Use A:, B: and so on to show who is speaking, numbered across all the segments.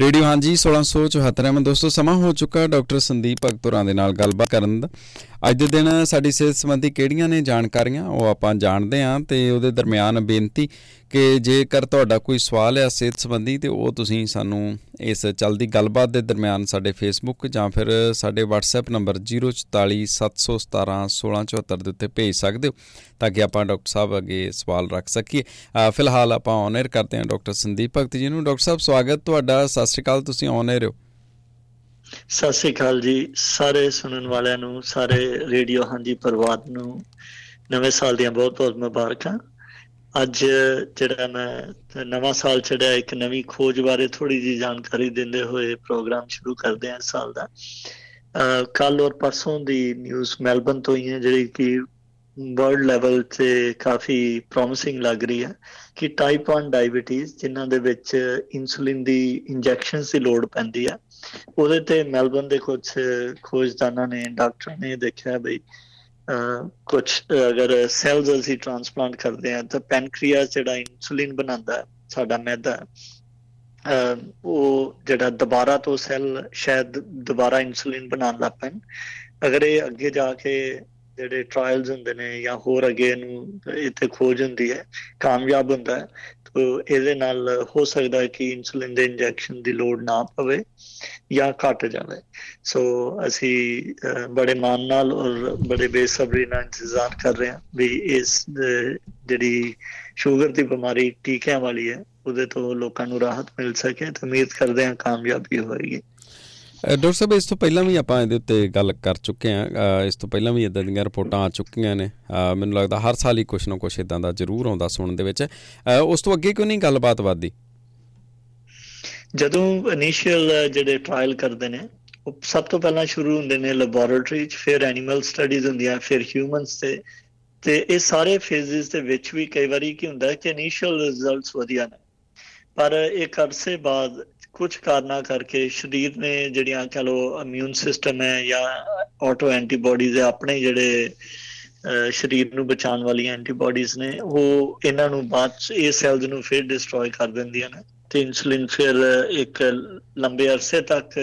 A: Radio ਹਾਂਜੀ 1674 ਮੈਂ ਦੋਸਤੋ, ਸਮਾਂ ਹੋ ਚੁੱਕਾ ਡਾਕਟਰ ਸੰਦੀਪ ਭਗਤੁਰਾਂ ਦੇ ਨਾਲ ਗੱਲਬਾਤ ਕਰਨ ਦਾ। ਅੱਜ ਦੇ ਦਿਨ ਸਾਡੀ ਸਿਹਤ ਸੰਬੰਧੀ ਕਿਹੜੀਆਂ ਨੇ ਜਾਣਕਾਰੀਆਂ, ਉਹ ਆਪਾਂ ਜਾਣਦੇ ਆਂ ਤੇ ਉਹਦੇ ਦਰਮਿਆਨ ਬੇਨਤੀ ਕਿ ਜੇਕਰ ਤੁਹਾਡਾ ਕੋਈ ਸਵਾਲ ਹੈ ਸਿਹਤ ਸੰਬੰਧੀ ਤੇ ਉਹ ਤੁਸੀਂ ਸਾਨੂੰ ਇਸ ਚਲਦੀ ਗੱਲਬਾਤ ਦੇ ਦਰਮਿਆਨ ਸਾਡੇ ਫੇਸਬੁੱਕ ਜਾਂ ਫਿਰ ਸਾਡੇ WhatsApp ਨੰਬਰ 0447171674 ਦੇ ਉੱਤੇ ਭੇਜ ਸਕਦੇ ਹੋ ਤਾਂ ਕਿ ਆਪਾਂ ਡਾਕਟਰ ਸਾਹਿਬ ਅੱਗੇ ਸਵਾਲ ਰੱਖ ਸਕੀਏ। ਫਿਲਹਾਲ ਆਪਾਂ ਆਨਰ ਕਰਦੇ ਹਾਂ ਡਾਕਟਰ ਸੰਦੀਪ ਭਗਤ ਜੀ ਨੂੰ। ਡਾਕਟਰ ਸਾਹਿਬ, ਸਵਾਗਤ ਤੁਹਾਡਾ। ਸਤਿ ਸ਼੍ਰੀ ਅਕਾਲ, ਤੁਸੀਂ ਆਨਰ ਹੋ।
B: ਸਤਿ ਸ੍ਰੀ ਅਕਾਲ ਜੀ। ਸਾਰੇ ਸੁਣਨ ਵਾਲਿਆਂ ਨੂੰ, ਸਾਰੇ ਰੇਡੀਓ ਹਾਂਜੀ ਪਰਿਵਾਰ ਨੂੰ, ਨਵੇਂ ਸਾਲ ਦੀਆਂ ਬਹੁਤ ਬਹੁਤ ਮੁਬਾਰਕਾਂ। ਅੱਜ ਜਿਹੜਾ ਮੈਂ ਨਵਾਂ ਸਾਲ ਚੜਿਆ, ਇੱਕ ਨਵੀਂ ਖੋਜ ਬਾਰੇ ਥੋੜੀ ਜੀ ਜਾਣਕਾਰੀ ਦਿੰਦੇ ਹੋਏ ਪ੍ਰੋਗਰਾਮ ਸ਼ੁਰੂ ਕਰਦੇ ਹਾਂ ਇਸ ਸਾਲ ਦਾ। ਕੱਲ ਔਰ ਪਰਸੋਂ ਦੀ ਨਿਊਜ਼ ਮੈਲਬਨ ਤੋਂ ਹੀ ਹੈ, ਜਿਹੜੀ ਕਿ ਵਰਲਡ ਲੈਵਲ ਤੇ ਕਾਫੀ ਪ੍ਰੋਮਿਸਿੰਗ ਲੱਗ ਰਹੀ ਹੈ ਕਿ ਟਾਈਪ 1 ਡਾਇਬੀਟੀਜ਼ ਜਿਨ੍ਹਾਂ ਦੇ ਵਿੱਚ ਇਨਸੂਲਿਨ ਦੀ ਇੰਜੈਕਸ਼ਨਸ ਦੀ ਲੋੜ ਪੈਂਦੀ ਹੈ, ਉਹਦੇ ਤੇ ਮੈਲਬਨ ਦੇ ਕੁਝ ਖੋਜਦਾਨਾਂ ਨੇ, ਡਾਕਟਰ ਨੇ ਦੇਖਿਆ ਬਈ ਕੁਝ ਅਗਰ ਸੈਲਸ ਅਸੀਂ ਟ੍ਰਾਂਸਪਲਾਂਟ ਕਰਦੇ ਆ ਤਾਂ ਪੈਨਕ੍ਰੀਆਸ ਜਿਹੜਾ ਇਨਸੂਲਿਨ ਬਣਾਉਂਦਾ ਸਾਡਾ ਮੈਦਾ ਉਹ ਜਿਹੜਾ ਦੁਬਾਰਾ ਤੋਂ ਸੈੱਲ ਸ਼ਾਇਦ ਦੁਬਾਰਾ ਇਨਸੂਲਿਨ ਬਣਾਉਣ ਲੱਗ ਪੈਣ। ਅਗਰ ਇਹ ਅੱਗੇ ਜਾ ਕੇ ਜਿਹੜੇ ਟ੍ਰਾਇਲਸ ਹੁੰਦੇ ਨੇ ਜਾਂ ਹੋਰ ਅੱਗੇ ਨੂੰ ਇੱਥੇ ਖੋਜ ਹੁੰਦੀ ਹੈ, ਕਾਮਯਾਬ ਹੁੰਦਾ ਹੈ, ਤੋ ਇਹਦੇ ਨਾਲ ਹੋ ਸਕਦਾ ਹੈ ਕਿ ਇਨਸੂਲਿਨ ਦੇ ਇੰਜੈਕਸ਼ਨ ਦੀ ਲੋੜ ਨਾ ਪਵੇ ਜਾਂ ਘਟ ਜਾਵੇ। ਸੋ ਅਸੀਂ ਬੜੇ ਮਾਨ ਨਾਲ ਔਰ ਬੜੇ ਬੇਸਬਰੀ ਨਾਲ ਇੰਤਜ਼ਾਰ ਕਰ ਰਹੇ ਹਾਂ ਵੀ ਇਸ ਜਿਹੜੀ ਸ਼ੂਗਰ ਦੀ ਬਿਮਾਰੀ ਟੀਕਿਆਂ ਵਾਲੀ ਹੈ, ਉਹਦੇ ਤੋਂ ਲੋਕਾਂ ਨੂੰ ਰਾਹਤ ਮਿਲ ਸਕੇ। ਤੇ ਉਮੀਦ ਕਰਦੇ ਹਾਂ ਕਾਮਯਾਬੀ ਹੋਏਗੀ।
A: ਡਾਕਟਰ ਸਾਹਿਬ, ਇਸ ਤੋਂ ਪਹਿਲਾਂ ਵੀ ਆਪਾਂ ਇਹਦੇ ਉੱਤੇ ਗੱਲ ਕਰ ਚੁੱਕੇ ਹਾਂ। ਇਸ ਤੋਂ ਪਹਿਲਾਂ ਵੀ ਇਦਾਂ ਦੀਆਂ ਰਿਪੋਰਟਾਂ ਆ ਚੁੱਕੀਆਂ ਨੇ। ਮੈਨੂੰ ਲੱਗਦਾ ਹਰ ਸਾਲ ਹੀ ਕੁਝ ਨਾ ਕੁਝ ਇਦਾਂ ਦਾ ਜ਼ਰੂਰ ਆਉਂਦਾ ਸੁਣਨ ਦੇ ਵਿੱਚ। ਉਸ ਤੋਂ ਅੱਗੇ ਕਿਉਂ ਨਹੀਂ ਗੱਲਬਾਤ ਵਧਦੀ?
B: ਜਦੋਂ ਇਨੀਸ਼ੀਅਲ ਜਿਹੜੇ ਟ੍ਰਾਇਲ ਕਰਦੇ ਨੇ, ਉਹ ਸਭ ਤੋਂ ਪਹਿਲਾਂ ਸ਼ੁਰੂ ਹੁੰਦੇ ਨੇ ਲੈਬੋਰੇਟਰੀ 'ਚ, ਫਿਰ ਐਨੀਮਲ ਸਟੱਡੀਜ਼ ਹੁੰਦੀਆਂ, ਫਿਰ ਹਿਊਮਨਸ ਤੇ। ਤੇ ਇਹ ਸਾਰੇ ਫੇਜ਼ਸ ਦੇ ਵਿੱਚ ਵੀ ਕਈ ਵਾਰੀ ਕੀ ਹੁੰਦਾ ਕਿ ਇਨੀਸ਼ੀਅਲ ਰਿਜ਼ਲਟਸ ਵਧੀਆ ਨੇ। ਪਰ ਇੱਕ ਅਰਸੇ ਬਾਅਦ ਕੁਝ ਕਾਰਨਾ ਕਰਕੇ ਸਰੀਰ ਨੇ ਜਿਹੜੀਆਂ ਕਹ ਲੋ ਇਮਿਊਨ ਸਿਸਟਮ ਹੈ ਜਾਂ ਆਟੋ ਐਂਟੀਬਾਡੀਜ਼ ਹੈ, ਆਪਣੇ ਜਿਹੜੇ ਸਰੀਰ ਨੂੰ ਬਚਾਉਣ ਵਾਲੀਆਂ ਐਂਟੀਬਾਡੀਜ਼ ਨੇ, ਉਹ ਇਹਨਾਂ ਨੂੰ ਬਾਅਦ ਇਹ ਸੈਲਸ ਨੂੰ ਫਿਰ ਡਿਸਟਰੋਏ ਕਰ ਦਿੰਦੀਆਂ ਨੇ ਤੇ ਇਨਸੂਲਿਨ ਫਿਰ ਇੱਕ ਲੰਬੇ ਅਰਸੇ ਤੱਕ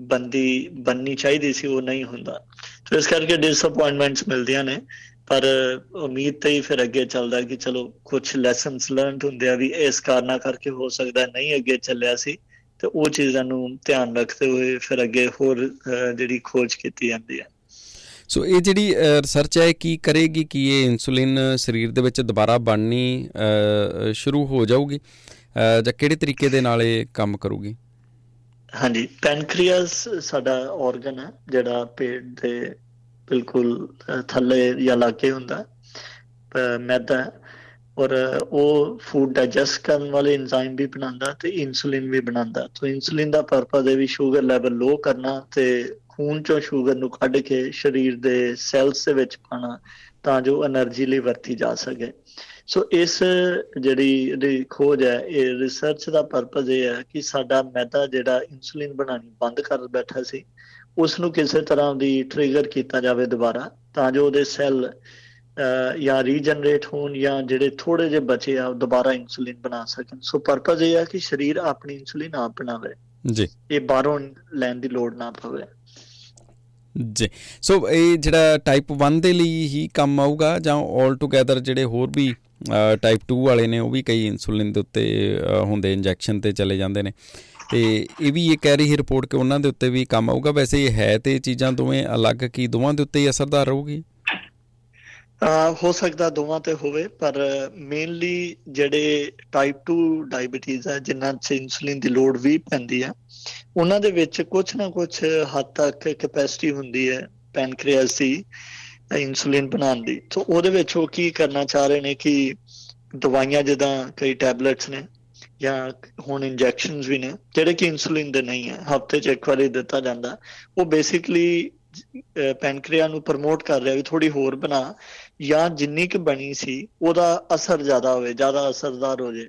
B: ਬੰਦੀ ਬੰਨੀ ਚਾਹੀਦੀ ਸੀ, ਉਹ ਨਹੀਂ ਹੁੰਦਾ। ਤੇ ਇਸ ਕਰਕੇ ਡਿਸਪਾਇੰਟਮੈਂਟਸ ਮਿਲਦੀਆਂ ਨੇ। ਪਰ ਉਮੀਦ ਤੇ ਹੀ ਫਿਰ ਅੱਗੇ ਚੱਲਦਾ ਕਿ ਚਲੋ ਕੁਝ ਲੈਸਨਸ ਲਰਨਡ ਹੁੰਦੇ ਆ ਵੀ ਇਸ ਕਾਰਨਾ ਕਰਕੇ ਹੋ ਸਕਦਾ ਨਹੀਂ ਅੱਗੇ ਚੱਲਿਆ ਸੀ। ਤੇ ਉਹ ਚੀਜ਼ਾਂ ਨੂੰ ਧਿਆਨ ਰੱਖਦੇ ਹੋਏ ਫਿਰ ਅੱਗੇ ਹੋਰ ਜਿਹੜੀ ਖੋਜ ਕੀਤੀ ਜਾਂਦੀ ਹੈ
A: ਸੋ ਇਹ ਜਿਹੜੀ ਰਿਸਰਚ ਹੈ ਕੀ ਕਰੇਗੀ ਕਿ ਇਹ ਇਨਸੂਲਿਨ ਸਰੀਰ ਦੇ ਵਿੱਚ ਦੁਬਾਰਾ ਬਣਨੀ ਸ਼ੁਰੂ ਹੋ ਜਾਊਗੀ? ਜਾਂ ਕਿਹੜੇ ਤਰੀਕੇ ਦੇ ਨਾਲ ਇਹ ਕੰਮ ਕਰੂਗੀ?
B: ਹਾਂਜੀ ਪੈਨਕ੍ਰੀਆਸ ਸਾਡਾ ਆਰਗਨ ਹੈ ਜਿਹੜਾ ਪੇਟ ਦੇ ਬਿਲਕੁਲ ਥੱਲੇ ਜਾਂ ਲਾਗੇ ਹੁੰਦਾ। ਮੈਦਾ। ਔਰ ਉਹ ਫੂਡ ਡਾਈਜੈਸਟ ਕਰਨ ਵਾਲੇ ਐਂਜ਼ਾਈਮ ਵੀ ਬਣਾਉਂਦਾ ਤੇ ਇਨਸੂਲਿਨ ਵੀ ਬਣਾਉਂਦਾ। ਸੋ ਇਨਸੂਲਿਨ ਦਾ ਪਰਪਸ ਹੈ ਵੀ ਸ਼ੂਗਰ ਲੈਵਲ ਲੋ ਕਰਨਾ ਤੇ ਖੂਨ ਚੋਂ ਸ਼ੂਗਰ ਨੂੰ ਕੱਢ ਕੇ ਸਰੀਰ ਦੇ ਸੈਲਸ ਦੇ ਵਿੱਚ ਪਾਣਾ ਤਾਂ ਜੋ એનર્ਜੀ ਲਈ ਵਰਤੀ ਜਾ ਸਕੇ। ਸੋ ਇਸ ਜਿਹੜੀ ਖੋਜ ਹੈ, ਇਹ ਰਿਸਰਚ ਦਾ ਪਰਪਸ ਇਹ ਹੈ ਕਿ ਸਾਡਾ ਮੈਦਾ ਜਿਹੜਾ ਇਨਸੂਲਿਨ ਬਣਾਣੀ ਬੰਦ ਕਰ ਬੈਠਾ ਸੀ ਉਸ ਨੂੰ ਕਿਸੇ ਤਰ੍ਹਾਂ ਦੀ ਟ੍ਰਿਗਰ ਕੀਤਾ ਜਾਵੇ ਦੁਬਾਰਾ ਤਾਂ ਜੋ ਉਹਦੇ ਸੈੱਲ ਜਾਂ ਰੀਜਨਰੇਟ ਹੋਣ ਜਾਂ ਜਿਹੜੇ ਥੋੜੇ ਜਿਹੇ ਬਚੇ ਆ ਦੁਬਾਰਾ ਇਨਸੂਲਿਨ ਬਣਾ ਸਕਣ। ਸੋ ਪਰਪਸ ਇਹ ਹੈ ਕਿ ਸਰੀਰ ਆਪਣੀ ਇਨਸੂਲਿਨ ਆਪ ਬਣਾਵੇ।
A: ਜੀ।
B: ਇਹ ਬਾਹਰੋਂ ਲੈਣ ਦੀ ਲੋੜ ਨਾ ਪਵੇ।
A: ਜੀ। ਸੋ ਇਹ ਜਿਹੜਾ ਟਾਈਪ 1 ਦੇ ਲਈ ਹੀ ਕੰਮ ਆਊਗਾ ਜਾਂ 올 ਟੂਗੇਦਰ ਜਿਹੜੇ ਹੋਰ ਵੀ ਟਾਈਪ 2 ਵਾਲੇ ਨੇ ਉਹ ਵੀ ਕਈ ਇਨਸੂਲਿਨ ਦੇ ਉੱਤੇ ਹੁੰਦੇ ਇੰਜੈਕਸ਼ਨ ਤੇ ਚਲੇ ਜਾਂਦੇ ਨੇ। ਤੇ ਇਹ ਵੀ ਇਹ ਕਹਿ ਰਹੀ ਹੈ ਰਿਪੋਰਟ ਕਿ ਉਹਨਾਂ ਦੇ ਉੱਤੇ ਵੀ ਕੰਮ ਆਊਗਾ। ਵੈਸੇ ਇਹ ਹੈ ਤੇ ਚੀਜ਼ਾਂ ਦੋਵੇਂ ਅਲੱਗ ਕੀ ਦੋਵਾਂ ਦੇ ਉੱਤੇ ਹੀ ਅਸਰਦਾਰ ਰਹੂਗੀ?
B: ਆ ਹੋ ਸਕਦਾ ਦੋਵਾਂ ਤੇ ਹੋਵੇ, ਪਰ ਮੇਨਲੀ ਜਿਹੜੇ ਟਾਈਪ 2 ਡਾਇਬੀਟੀਜ਼ ਹੈ ਜਿਨ੍ਹਾਂ 'ਚ ਇਨਸੂਲਿਨ ਦੀ ਲੋੜ ਵੀ ਪੈਂਦੀ ਹੈ ਉਹਨਾਂ ਦੇ ਵਿੱਚ ਕੁਝ ਨਾ ਕੁਝ ਹੱਦ ਤੱਕ ਕੈਪੈਸਿਟੀ ਹੁੰਦੀ ਹੈ ਪੈਨਕ੍ਰੀਆਸ ਦੀ ਇਨਸੂਲਿਨ ਬਣਾਉਣ ਦੀ। ਤੋਂ ਉਹਦੇ ਵਿੱਚ ਉਹ ਕੀ ਕਰਨਾ ਚਾਹ ਰਹੇ ਨੇ ਕਿ ਦਵਾਈਆਂ ਜਿੱਦਾਂ ਕਈ ਟੈਬਲੇਟਸ ਨੇ ਜਾਂ ਹੁਣ ਇੰਜੈਕਸ਼ਨਸ ਵੀ ਨੇ, ਜਿਹੜੇ ਕਿ ਇਨਸੂਲਿਨ ਦੇ ਨਹੀਂ ਹੈ, ਹਫ਼ਤੇ 'ਚ ਇੱਕ ਵਾਰੀ ਦਿੱਤਾ ਜਾਂਦਾ। ਉਹ ਬੇਸਿਕਲੀ ਪੈਨਕ੍ਰੀਆ ਨੂੰ ਪ੍ਰਮੋਟ ਕਰ ਰਿਹਾ ਵੀ ਥੋੜੀ ਹੋਰ ਬਣਾ, ਜਾਂ ਜਿੰਨੀ ਕਿ ਬਣੀ ਸੀ, ਉਹਦਾ ਅਸਰ ਜ਼ਿਆਦਾ ਹੋਵੇ, ਜ਼ਿਆਦਾ ਅਸਰਦਾਰ ਹੋ ਜੇ।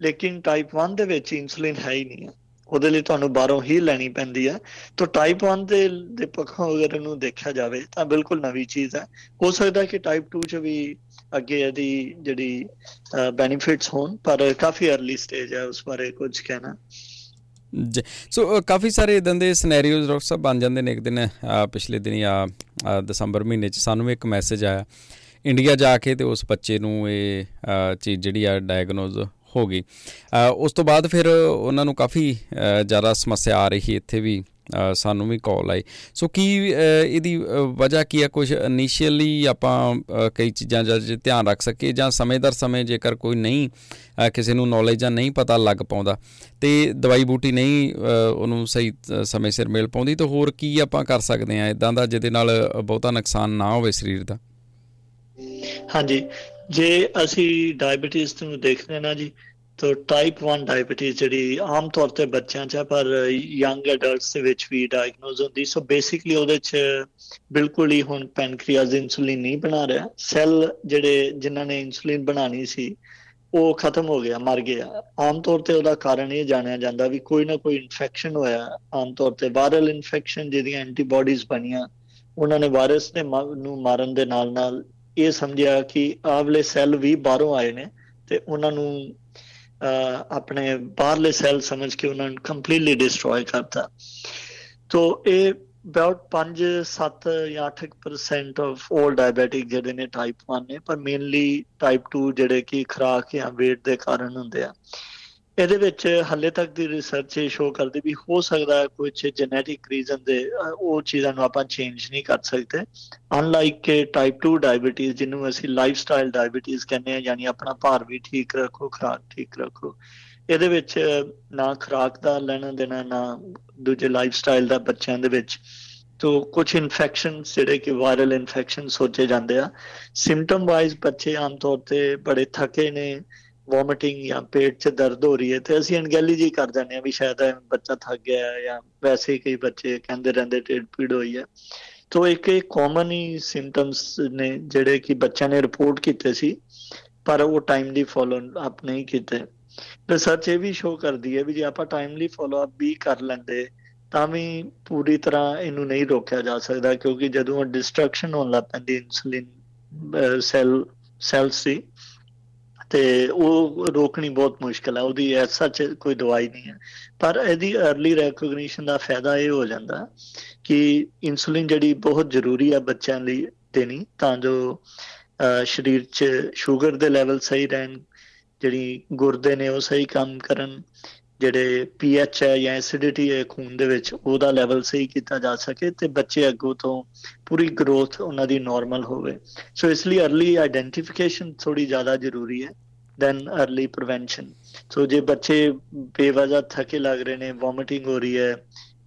B: ਲੇਕਿਨ ਟਾਈਪ 1 ਦੇ ਵਿੱਚ ਇਨਸੂਲਿਨ ਹੈ ਹੀ ਨਹੀਂ ਹੈ। ਉਹਦੇ ਲਈ ਤੁਹਾਨੂੰ ਬਾਹਰੋਂ ਹੀ ਲੈਣੀ ਪੈਂਦੀ ਹੈ। ਤਾਂ ਟਾਈਪ 1 ਦੇ ਦੇ ਪੱਖੋਂ ਅਗਰ ਇਹਨੂੰ ਦੇਖਿਆ ਜਾਵੇ, ਤਾਂ ਬਿਲਕੁਲ ਨਵੀਂ ਚੀਜ਼ ਹੈ। ਹੋ ਸਕਦਾ ਕਿ ਟਾਈਪ 2 ਚ ਵੀ ਅੱਗੇ ਇਹਦੀ ਜਿਹੜੀ ਬੈਨੀਫਿਟਸ ਹੋਣ, ਪਰ ਕਾਫੀ अर्ਲੀ ਸਟੇਜ ਹੈ ਉਸ ਬਾਰੇ ਕੁਝ ਕਹਿਣਾ।
A: ਜੀ ਸੋ ਕਾਫੀ ਸਾਰੇ ਇਦਾਂ ਦੇ ਸਿਨੈਰੀਓਜ਼ ਡਾਕਟਰ ਸਾਹਿਬ ਬਣ ਜਾਂਦੇ ਨੇ ਇੱਕ ਦਿਨ ਪਿਛਲੇ ਦਿਨ, ਆ ਦਸੰਬਰ ਮਹੀਨੇ ਚ ਸਾਨੂੰ ਇੱਕ ਮੈਸੇਜ ਆਇਆ ਇੰਡੀਆ ਜਾ ਕੇ ਤੇ ਉਸ ਬੱਚੇ ਨੂੰ ਇਹ ਚੀਜ਼ ਜਿਹੜੀ ਆ ਡਾਇਗਨੋਜ਼ ਹੋ ਗਈ। ਉਸ ਤੋਂ ਬਾਅਦ ਫਿਰ ਉਹਨਾਂ ਨੂੰ ਕਾਫੀ ਜ਼ਿਆਦਾ ਸਮੱਸਿਆ ਆ ਰਹੀ ਇੱਥੇ ਵੀ ਸਾਨੂੰ ਵੀ ਕਾਲ ਆਈ। ਸੋ ਕੀ ਇਹਦੀ ਵਜ੍ਹਾ ਕੀ ਹੈ ਕੁਝ ਇਨੀਸ਼ੀਅਲੀ ਆਪਾਂ ਕਈ ਚੀਜ਼ਾਂ ਜੇ ਧਿਆਨ ਰੱਖ ਸਕੀਏ ਜਾਂ ਸਮੇਂਦਰ ਸਮੇਂ ਜੇਕਰ ਕੋਈ ਨਹੀਂ ਕਿਸੇ ਨੂੰ ਨੌਲੇਜ ਜਾਂ ਨਹੀਂ ਪਤਾ ਲੱਗ ਪਾਉਂਦਾ ਤੇ ਦਵਾਈ ਬੂਟੀ ਨਹੀਂ ਉਹਨੂੰ ਸਹੀ ਸਮੇਂ ਸਿਰ ਮਿਲ ਪਾਉਂਦੀ ਤਾਂ ਹੋਰ ਕੀ ਆਪਾਂ ਕਰ ਸਕਦੇ ਆ ਇਦਾਂ ਦਾ ਜਿਹਦੇ ਨਾਲ ਬਹੁਤਾ ਨੁਕਸਾਨ ਨਾ ਹੋਵੇ ਸਰੀਰ ਦਾ।
B: ਹਾਂਜੀ। ਜੇ ਅਸੀਂ ਡਾਇਬੀਟੀਜ਼ ਨੂੰ ਦੇਖਦੇ ਨਾ ਜੀ ਤੋ ਟਾਈਪ 1 ਡਾਇਬੀਟੀਜ਼ ਜਿਹੜੀ ਆਮ ਤੌਰ ਤੇ ਬੱਚਿਆਂ 'ਚ ਪਰ ਯੰਗ ਐਡਲਟਸ ਦੇ ਵਿੱਚ ਵੀ ਡਾਇਗਨੋਸ ਹੁੰਦੀ। ਸੋ ਬੇਸਿਕਲੀ ਉਹਦੇ 'ਚ ਬਿਲਕੁਲ ਹੀ ਹੁਣ ਪੈਨਕ੍ਰੀਆਸ ਇਨਸੂਲਿਨ ਨਹੀਂ ਬਣਾ ਰਿਹਾ। ਸੈੱਲ ਜਿਹੜੇ ਜਿਨ੍ਹਾਂ ਨੇ ਇਨਸੂਲਿਨ ਬਣਾਣੀ ਸੀ, ਉਹ ਖਤਮ ਹੋ ਗਿਆ, ਮਰ ਗਿਆ। ਆਮ ਤੌਰ ਤੇ ਉਹਦਾ ਕਾਰਨ ਇਹ ਜਾਣਿਆ ਜਾਂਦਾ ਵੀ ਕੋਈ ਨਾ ਕੋਈ ਇਨਫੈਕਸ਼ਨ ਹੋਇਆ। ਆਮ ਤੌਰ ਤੇ ਵਾਇਰਲ ਇਨਫੈਕਸ਼ਨ ਜਿਹਦੀਆਂ ਐਂਟੀਬਾਡੀਜ਼ ਬਣੀਆਂ, ਉਹਨਾਂ ਨੇ ਵਾਇਰਸ ਨੇ ਨੂੰ ਮਾਰਨ ਦੇ ਨਾਲ ਨਾਲ ਇਹ ਸਮਝਿਆ ਕਿ ਆਵਲੇ ਸੈੱਲ ਵੀ ਬਾਹਰੋਂ ਆਏ ਨੇ ਤੇ ਉਹਨਾਂ ਨੂੰ ਆਪਣੇ ਬਾਹਰਲੇ ਸੈੱਲ ਸਮਝ ਕੇ ਉਹਨਾਂ ਨੂੰ ਕੰਪਲੀਟਲੀ ਡਿਸਟਰੋਏ ਕਰਤਾ। ਤੋਂ ਇਹ ਅਬਾਊਟ 5 7 ਜਾਂ 8% ਆਫ 올 ਡਾਇਬੀਟਿਕ ਜਿਹੜੇ ਨੇ ਟਾਈਪ 1 ਨੇ, ਪਰ ਮੇਨਲੀ ਟਾਈਪ 2 ਜਿਹੜੇ ਕਿ ਖਰਾਕ ਜਾਂ weight ਦੇ ਕਾਰਨ ਹੁੰਦੇ ਆ। ਇਹਦੇ ਵਿੱਚ ਹੱਲੇ ਤੱਕ ਦੀ ਰਿਸਰਚ ਇਹ ਸ਼ੋ ਕਰਦੀ ਵੀ ਹੋ ਸਕਦਾ ਹੈ ਕੁਝ ਜੈਨੇਟਿਕ ਰੀਜ਼ਨ ਦੇ ਉਹ ਚੀਜ਼ਾਂ ਨੂੰ ਆਪਾਂ ਚੇਂਜ ਨਹੀਂ ਕਰ ਸਕਦੇ। ਅਨਲਾਈਕ ਕਿ ਟਾਈਪ 2 ਡਾਇਬੀਟੀਜ਼ ਜਿਹਨੂੰ ਅਸੀਂ ਲਾਈਫਸਟਾਈਲ ਡਾਇਬੀਟੀਜ਼ ਕਹਿੰਦੇ ਆ ਯਾਨੀ ਆਪਣਾ ਭਾਰ ਵੀ ਠੀਕ ਰੱਖੋ, ਖੁਰਾਕ ਠੀਕ ਰੱਖੋ। ਇਹਦੇ ਵਿੱਚ ਨਾ ਖੁਰਾਕ ਦਾ ਲੈਣਾ ਦੇਣਾ, ਨਾ ਦੂਜੇ ਲਾਈਫਸਟਾਈਲ ਦਾ ਬੱਚਿਆਂ ਦੇ ਵਿੱਚ। ਤੋ ਕੁਝ ਇਨਫੈਕਸ਼ਨਸ ਜਿਹੜੇ ਕਿ ਵਾਇਰਲ ਇਨਫੈਕਸ਼ਨ ਸੋਚੇ ਜਾਂਦੇ ਆ। ਸਿੰਪਟਮ ਵਾਈਜ਼ ਬੱਚੇ ਆਮ ਤੌਰ ਤੇ ਬੜੇ ਥਕੇ ਨੇ ਵੋਮਿਟਿੰਗ ਜਾਂ ਪੇਟ 'ਚ ਦਰਦ ਹੋ ਰਹੀ ਹੈ ਤੇ ਅਸੀਂ ਅਣਗਹਿਲੀ ਜੀ ਕਰ ਜਾਂਦੇ ਆ ਵੀ ਸ਼ਾਇਦ ਬੱਚਾ ਥੱਕ ਗਿਆ ਹੈ ਜਾਂ ਵੈਸੇ ਹੀ ਕਈ ਬੱਚੇ ਕਹਿੰਦੇ ਰਹਿੰਦੇ ਢਿੱਡ ਪੀੜ ਹੋਈ ਹੈ। ਤੋਂ ਇੱਕ ਇਹ ਕਾਮਨ ਹੀ ਸਿੰਪਟਮਸ ਨੇ ਜਿਹੜੇ ਕਿ ਬੱਚਿਆਂ ਨੇ ਰਿਪੋਰਟ ਕੀਤੇ ਸੀ, ਪਰ ਉਹ ਟਾਈਮਲੀ ਫੋਲੋ ਅਪ ਨਹੀਂ ਕੀਤੇ। ਰਿਸਰਚ ਇਹ ਵੀ ਸ਼ੋ ਕਰਦੀ ਹੈ ਵੀ ਜੇ ਆਪਾਂ ਟਾਈਮਲੀ ਫੋਲੋ ਅਪ ਵੀ ਕਰ ਲੈਂਦੇ, ਤਾਂ ਵੀ ਪੂਰੀ ਤਰ੍ਹਾਂ ਇਹਨੂੰ ਨਹੀਂ ਰੋਕਿਆ ਜਾ ਸਕਦਾ, ਕਿਉਂਕਿ ਜਦੋਂ ਡਿਸਟਰਕਸ਼ਨ ਹੋਣ ਲੱਗ ਪੈਂਦੀ ਇਨਸੂਲਿਨ ਸੈਲ ਸੈਲਸ ਸੀ ਤੇ ਉਹ ਰੋਕਣੀ ਬਹੁਤ ਮੁਸ਼ਕਲ ਹੈ, ਉਹਦੀ ਐਸਾ ਕੋਈ ਦਵਾਈ ਨਹੀਂ ਹੈ। ਪਰ ਇਹਦੀ अर्ਲੀ ਰੈਕੋਗਨੀਸ਼ਨ ਦਾ ਫਾਇਦਾ ਇਹ ਹੋ ਜਾਂਦਾ ਕਿ ਇਨਸੂਲਿਨ ਜਿਹੜੀ ਬਹੁਤ ਜ਼ਰੂਰੀ ਹੈ ਬੱਚਿਆਂ ਲਈ ਦੇਣੀ, ਤਾਂ ਜੋ ਸਰੀਰ 'ਚ ਸ਼ੂਗਰ ਦੇ ਲੈਵਲ ਸਹੀ ਰਹਿਣ, ਜਿਹੜੀ ਗੁਰਦੇ ਨੇ ਉਹ ਸਹੀ ਕੰਮ ਕਰਨ ਜਿਹੜੇ ਪੀਐਚ ਹੈ ਜਾਂ ਐਸਿਡਿਟੀ ਹੈ ਖੂਨ ਦੇ ਵਿੱਚ, ਉਹਦਾ ਲੈਵਲ ਸਹੀ ਕੀਤਾ ਜਾ ਸਕੇ ਤੇ ਬੱਚੇ ਅੱਗੋਂ ਤੋਂ ਪੂਰੀ ਗਰੋਥ ਉਹਨਾਂ ਦੀ ਨਾਰਮਲ ਹੋਵੇ। ਸੋ ਇਸ ਲਈ अर्ਲੀ ਆਇਡੈਂਟੀਫਿਕੇਸ਼ਨ ਥੋੜੀ ਜ਼ਿਆਦਾ ਜ਼ਰੂਰੀ ਹੈ ਦੈਨ अर्ਲੀ ਪ੍ਰੀਵੈਂਸ਼ਨ ਸੋ ਜੇ ਬੱਚੇ ਬੇਵਜ੍ਹਾ ਥਕੇ ਲੱਗ ਰਹੇ ਨੇ ਵੋਮਿਟਿੰਗ ਹੋ ਰਹੀ ਹੈ,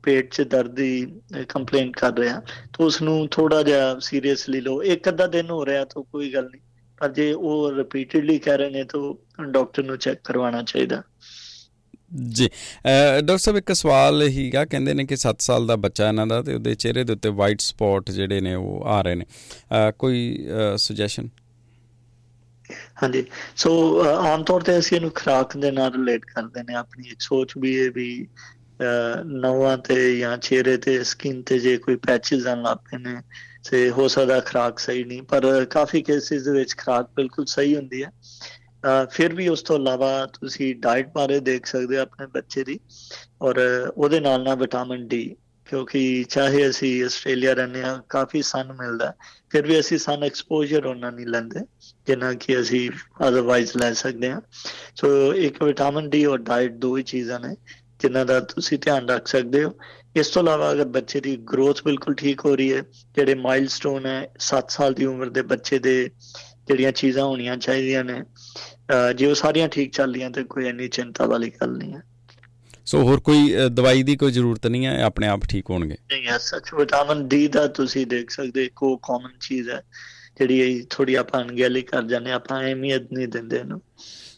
B: ਪੇਟ 'ਚ ਦਰਦ ਦੀ ਕੰਪਲੇਂਟ ਕਰ ਰਿਹਾ ਤਾਂ ਉਸ ਨੂੰ ਥੋੜਾ ਜਿਹਾ ਸੀਰੀਅਸਲੀ ਲਓ। ਇੱਕ ਅੱਧਾ ਦਿਨ ਹੋ ਰਿਹਾ ਤਾਂ ਕੋਈ ਗੱਲ ਨਹੀਂ, ਪਰ ਜੇ ਉਹ ਰਿਪੀਟਿਡਲੀ ਕਰ ਰਹੇ ਨੇ ਤਾਂ ਡਾਕਟਰ ਨੂੰ ਚੈੱਕ ਕਰਵਾਉਣਾ ਚਾਹੀਦਾ।
A: ਜੀ। ਡਾਕਟਰ ਸਾਹਿਬ, ਇੱਕ ਸਵਾਲ ਹੀਗਾ। ਕਹਿੰਦੇ ਨੇ ਕਿ 7 ਸਾਲ ਦਾ ਬੱਚਾ ਇਹਨਾਂ ਦਾ ਤੇ ਉਹਦੇ ਚਿਹਰੇ ਦੇ ਉੱਤੇ ਵਾਈਟ ਸਪੌਟ ਜਿਹੜੇ ਨੇ ਉਹ ਆ ਰਹੇ ਨੇ। ਕੋਈ ਸੁਜੈਸ਼ਨ
B: ਹਾਂਜੀ। ਸੋ ਆਮ ਤੌਰ ਤੇ ਅਸੀਂ ਇਹਨੂੰ ਖਰਾਕ ਦੇ ਨਾਲ ਰਿਲੇਟ ਕਰਦੇ ਨੇ। ਆਪਣੀ ਇੱਕ ਸੋਚ ਵੀ ਇਹ ਵੀ ਨਵਾਂ ਤੇ ਜਾਂ ਚਿਹਰੇ ਤੇ ਸਕਿਨ ਤੇ ਜੇ ਕੋਈ ਪੈਚਸ ਆਣ ਲੱਪੇ ਨੇ, ਤੇ ਹੋ ਸਕਦਾ ਖਰਾਕ ਸਹੀ ਨਹੀਂ। ਪਰ ਕਾਫੀ ਕੇਸਿਸ ਦੇ ਵਿੱਚ ਖਰਾਕ ਬਿਲਕੁਲ ਸਹੀ ਹੁੰਦੀ ਹੈ। ਫਿਰ ਵੀ ਉਸ ਤੋਂ ਇਲਾਵਾ ਤੁਸੀਂ ਡਾਈਟ ਬਾਰੇ ਦੇਖ ਸਕਦੇ ਹੋ ਆਪਣੇ ਬੱਚੇ ਦੀ ਔਰ ਉਹਦੇ ਨਾਲ ਨਾਲ ਵਿਟਾਮਿਨ ਡੀ ਕਿਉਂਕਿ ਚਾਹੇ ਅਸੀਂ ਆਸਟ੍ਰੇਲੀਆ ਰਹਿੰਦੇ ਆ ਕਾਫੀ ਸਨ ਮਿਲਦਾ ਫਿਰ ਵੀ ਅਸੀਂ ਸਨ ਐਕਸਪੋਜ਼ਰ ਉਹਨਾਂ ਨਹੀਂ ਲੈਂਦੇ, ਜਿੰਨਾ ਕਿ ਅਸੀਂ ਅਦਰਵਾਈਜ਼ ਲੈ ਸਕਦੇ ਆ ਸੋ ਇੱਕ ਵਿਟਾਮਿਨ ਡੀ ਔਰ ਡਾਈਟ ਦੋ ਹੀ ਚੀਜ਼ਾਂ ਨੇ ਜਿਨ੍ਹਾਂ ਦਾ ਤੁਸੀਂ ਧਿਆਨ ਰੱਖ ਸਕਦੇ ਹੋ। ਇਸ ਤੋਂ ਇਲਾਵਾ ਅਗਰ ਬੱਚੇ ਦੀ ਗਰੋਥ ਬਿਲਕੁਲ ਠੀਕ ਹੋ ਰਹੀ ਹੈ, ਜਿਹੜੇ ਮਾਈਲਸਟੋਨ ਹੈ 7 ਸਾਲ ਦੀ ਉਮਰ ਦੇ ਬੱਚੇ ਦੇ ਜਿਹੜੀਆਂ ਚੀਜ਼ਾਂ ਹੋਣੀਆਂ ਚਾਹੀਦੀਆਂ ਨੇ ਜੇ ਉਹ ਸਾਰੀਆਂ ਠੀਕ ਚੱਲ ਰਹੀਆਂ ਤੇ ਕੋਈ ਇੰਨੀ ਚਿੰਤਾ ਵਾਲੀ ਗੱਲ ਨਹੀਂ ਹੈ।
A: ਸੋ ਹੋਰ ਕੋਈ ਦਵਾਈ ਦੀ ਕੋਈ ਜ਼ਰੂਰਤ ਨਹੀਂ ਹੈ? ਆਪਣੇ ਆਪ ਠੀਕ ਹੋਣਗੇ?
B: ਨਹੀਂ ਹੈ ਸੱਚ ਵਿਟਾਮਿਨ ਡੀ ਦਾ ਤੁਸੀਂ ਦੇਖ ਸਕਦੇ ਕੋ ਕਾਮਨ ਚੀਜ਼ ਹੈ ਜਿਹੜੀ ਥੋੜੀ ਆਪਾਂ ਅਣਗਹਿਲੀ ਕਰ ਜਾਂਦੇ ਆਪਾਂ ਅਹਿਮੀਅਤ ਨਹੀਂ ਦਿੰਦੇ ਇਹਨੂੰ।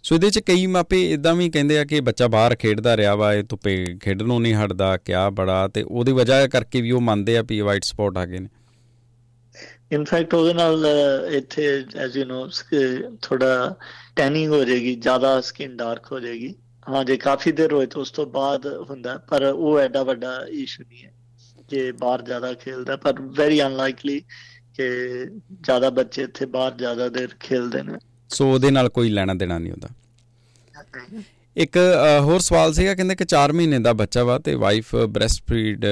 A: ਸੋ ਇਹਦੇ ਚ ਕਈ ਮਾਪੇ ਇਦਾਂ ਵੀ ਕਹਿੰਦੇ ਆ ਕਿ ਬੱਚਾ ਬਾਹਰ ਖੇਡਦਾ ਰਿਹਾ ਵਾ ਇਹ ਧੁੱਪੇ ਖੇਡਣੋਂ ਨਹੀਂ ਹਟਦਾ ਕਿਆ ਬੜਾ ਤੇ ਉਹਦੀ ਵਜ੍ਹਾ ਕਰਕੇ ਵੀ ਉਹ ਮੰਨਦੇ ਆ ਵੀ ਵਾਈਟ ਸਪੌਟ ਆ ਗਏ ਨੇ।
B: ਇਨਫੈਕਟ ਉਹਦੇ ਨਾਲ ਇੱਥੇ ਐਜ਼ ਯੂ نو ਥੋੜਾ ਟੈਨਿੰਗ ਹੋ ਜਾਏਗੀ ਜ਼ਿਆਦਾ ਸਕਿਨ ਡਾਰਕ ਹੋ ਜਾਏਗੀ। ਹਾਂ ਜੇ ਕਾਫੀ ਦੇਰ ਹੋਏ ਤਾਂ ਉਸ ਤੋਂ ਬਾਅਦ ਹੁੰਦਾ ਪਰ ਉਹ ਐਡਾ ਵੱਡਾ ਇਸ਼ੂ ਨਹੀਂ ਹੈ। ਜੇ ਬਾਹਰ ਜ਼ਿਆਦਾ ਖੇਲਦਾ ਪਰ ਵੈਰੀ ਅਨਲਾਈਕਲੀ ਕਿ ਜ਼ਿਆਦਾ ਬੱਚੇ ਇੱਥੇ ਬਾਹਰ ਜ਼ਿਆਦਾ ਦੇਰ ਖੇਲਦੇ ਨੇ।
A: ਸੋ ਉਹਦੇ ਨਾਲ ਕੋਈ ਲੈਣਾ ਦੇਣਾ ਨਹੀਂ ਹੁੰਦਾ। ਇੱਕ ਹੋਰ ਸਵਾਲ ਸੀਗਾ ਕਹਿੰਦੇ ਕਿ 4 ਮਹੀਨੇ ਦਾ ਬੱਚਾ ਵਾ ਤੇ ਵਾਈਫ ਬ੍ਰੈਸਟ ਫੀਡ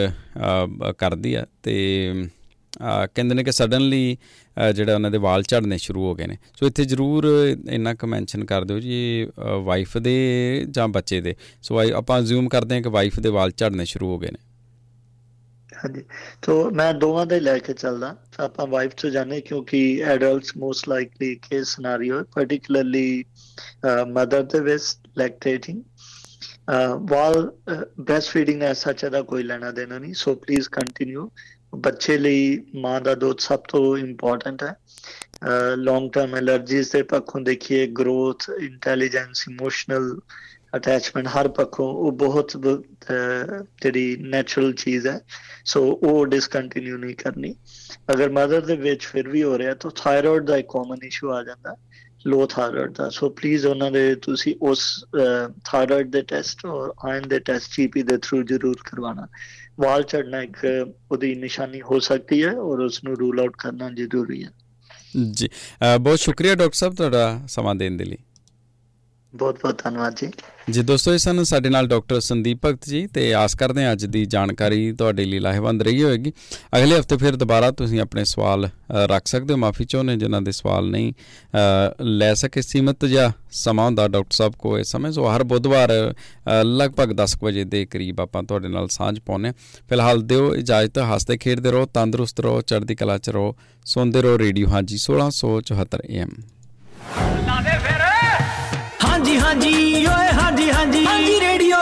A: ਕਰਦੀ ਆ ਤੇ ਕਹਿੰਦੇ ਨੇ ਕਿ ਸਡਨਲੀ ਜਿਹੜਾ ਉਹਨਾਂ ਦੇ ਵਾਲ ਝੜਨੇ ਸ਼ੁਰੂ ਹੋ ਗਏ ਨੇ। ਸੋ ਇੱਥੇ ਜ਼ਰੂਰ ਇੰਨਾ ਕੁ ਮੈਂਸ਼ਨ ਕਰ ਦਿਓ ਜੀ ਵਾਈਫ ਦੇ ਜਾਂ ਬੱਚੇ ਦੇ। ਸੋ ਆਪਾਂ ਅਜ਼ਿਊਮ ਕਰਦੇ ਹਾਂ ਕਿ ਵਾਈਫ ਦੇ ਵਾਲ ਝੜਨੇ ਸ਼ੁਰੂ ਹੋ ਗਏ ਨੇ।
B: ਹਾਂਜੀ। ਤੋਂ ਮੈਂ ਦੋਵਾਂ ਦੇ ਲੈ ਕੇ ਚੱਲਦਾ। ਆਪਾਂ ਵਾਈਫ ਤੋਂ ਜਾਣੇ ਕਿਉਂਕਿ adults most likely case scenario particularly mother ਦੇ ਵਿੱਚ ਲੈਕਟੇਟਿੰਗ ਵਾਲ ਬ੍ਰੈਸਟ ਫੀਡਿੰਗ ਐਸ ਸੱਚ ਦਾ ਕੋਈ ਲੈਣਾ ਦੇਣਾ ਨਹੀਂ। ਸੋ ਪਲੀਜ਼ ਕੰਟੀਨਿਊ ਬੱਚੇ ਲਈ ਮਾਂ ਦਾ ਦੁੱਧ ਸਭ ਤੋਂ ਇੰਪੋਰਟੈਂਟ ਹੈ। ਲੌਂਗ ਟਰਮ ਐਲਰਜੀਜ਼ ਦੇ ਪੱਖੋਂ ਦੇਖੀਏ ਗਰੋਥ ਇੰਟੈਲੀਜੈਂਸ ਇਮੋਸ਼ਨਲ ਅਟੈਚਮੈਂਟ ਹਰ ਪੱਖੋਂ ਉਹ ਬਹੁਤ ਜਿਹੜੀ ਨੇਚਰਲ ਚੀਜ਼ ਹੈ। ਸੋ ਉਹ ਡਿਸਕੰਟੀਨਿਊ ਨਹੀਂ ਕਰਨੀ। ਅਗਰ ਮਦਰ ਦੇ ਵਿੱਚ ਫਿਰ ਵੀ ਹੋ ਰਿਹਾ ਤਾਂ ਥਾਇਰਾਇਡ ਦਾ ਇੱਕ ਕਾਮਨ ਇਸ਼ੂ ਆ ਜਾਂਦਾ ਲੋ ਥਾਇਰਾਇਡ ਦਾ। ਸੋ ਪਲੀਜ਼ ਉਹਨਾਂ ਦੇ ਤੁਸੀਂ ਉਸ ਥਾਇਰਾਇਡ ਦੇ ਟੈਸਟ ਔਰ ਆਇਰਨ ਦੇ ਟੈਸਟ ਜੀਪੀ ਦੇ ਥਰੂ ਜ਼ਰੂਰ ਕਰਵਾਣਾ ਵਾਲ ਚੜਨਾ ਇੱਕ ਉਹਦੀ ਨਿਸ਼ਾਨੀ ਹੋ ਸਕਦੀ ਹੈ ਔਰ ਉਸ ਨੂੰ ਰੂਲ ਆਊਟ ਕਰਨਾ ਜ਼ਰੂਰੀ ਹੈ।
A: ਜੀ। ਬਹੁਤ ਸ਼ੁਕਰੀਆ ਡਾਕਟਰ ਸਾਹਿਬ ਤੁਹਾਡਾ ਸਮਾਂ ਦੇਣ ਦੇ ਲਈ।
B: ਬਹੁਤ ਬਹੁਤ ਧੰਨਵਾਦ ਜੀ।
A: ਜੀ ਦੋਸਤੋ, ਇਹ ਸਨ ਸਾਡੇ ਨਾਲ ਡਾਕਟਰ ਸੰਦੀਪ ਭਗਤ ਜੀ ਤੇ ਆਸ ਕਰਦੇ ਹਾਂ ਅੱਜ ਦੀ ਜਾਣਕਾਰੀ ਤੁਹਾਡੇ ਲਈ ਲਾਹੇਵੰਦ ਰਹੀ ਹੋਵੇਗੀ। ਅਗਲੇ ਹਫ਼ਤੇ ਫਿਰ ਦੁਬਾਰਾ ਤੁਸੀਂ ਆਪਣੇ ਸਵਾਲ ਰੱਖ ਸਕਦੇ ਹੋ, ਮਾਫੀ ਚਾਹੁੰਦੇ ਜਿਨ੍ਹਾਂ ਦੇ ਸਵਾਲ ਨਹੀਂ ਲੈ ਸਕੇ ਸੀਮਤ ਜਾਂ ਸਮਾਂ ਹੁੰਦਾ। ਡਾਕਟਰ ਸਾਹਿਬ ਕੋ ਇਸ ਸਮੇਂ, ਸੋ ਹਰ ਬੁੱਧਵਾਰ ਲਗਭਗ 10 ਵਜੇ ਦੇ ਕਰੀਬ ਆਪਾਂ ਤੁਹਾਡੇ ਨਾਲ ਸਾਂਝ ਪਾਉਨੇ ਫਿਲਹਾਲ ਦਿਓ ਇਜਾਜ਼ਤ, ਹੱਸਦੇ ਖੇਡਦੇ ਰਹੋ, ਤੰਦਰੁਸਤ ਰਹੋ, ਚੜ੍ਹਦੀ ਕਲਾ ਚ ਰਹੋ ਸੁਣਦੇ ਰਹੋ ਰੇਡੀਓ। ਹਾਂਜੀ 1674 AM
C: ਹਾਂਜੀ ਹਾਂਜੀ ਓਏ ਹਾਂਜੀ ਹਾਂਜੀ। ਹਾਂਜੀ ਰੇਡੀਓ।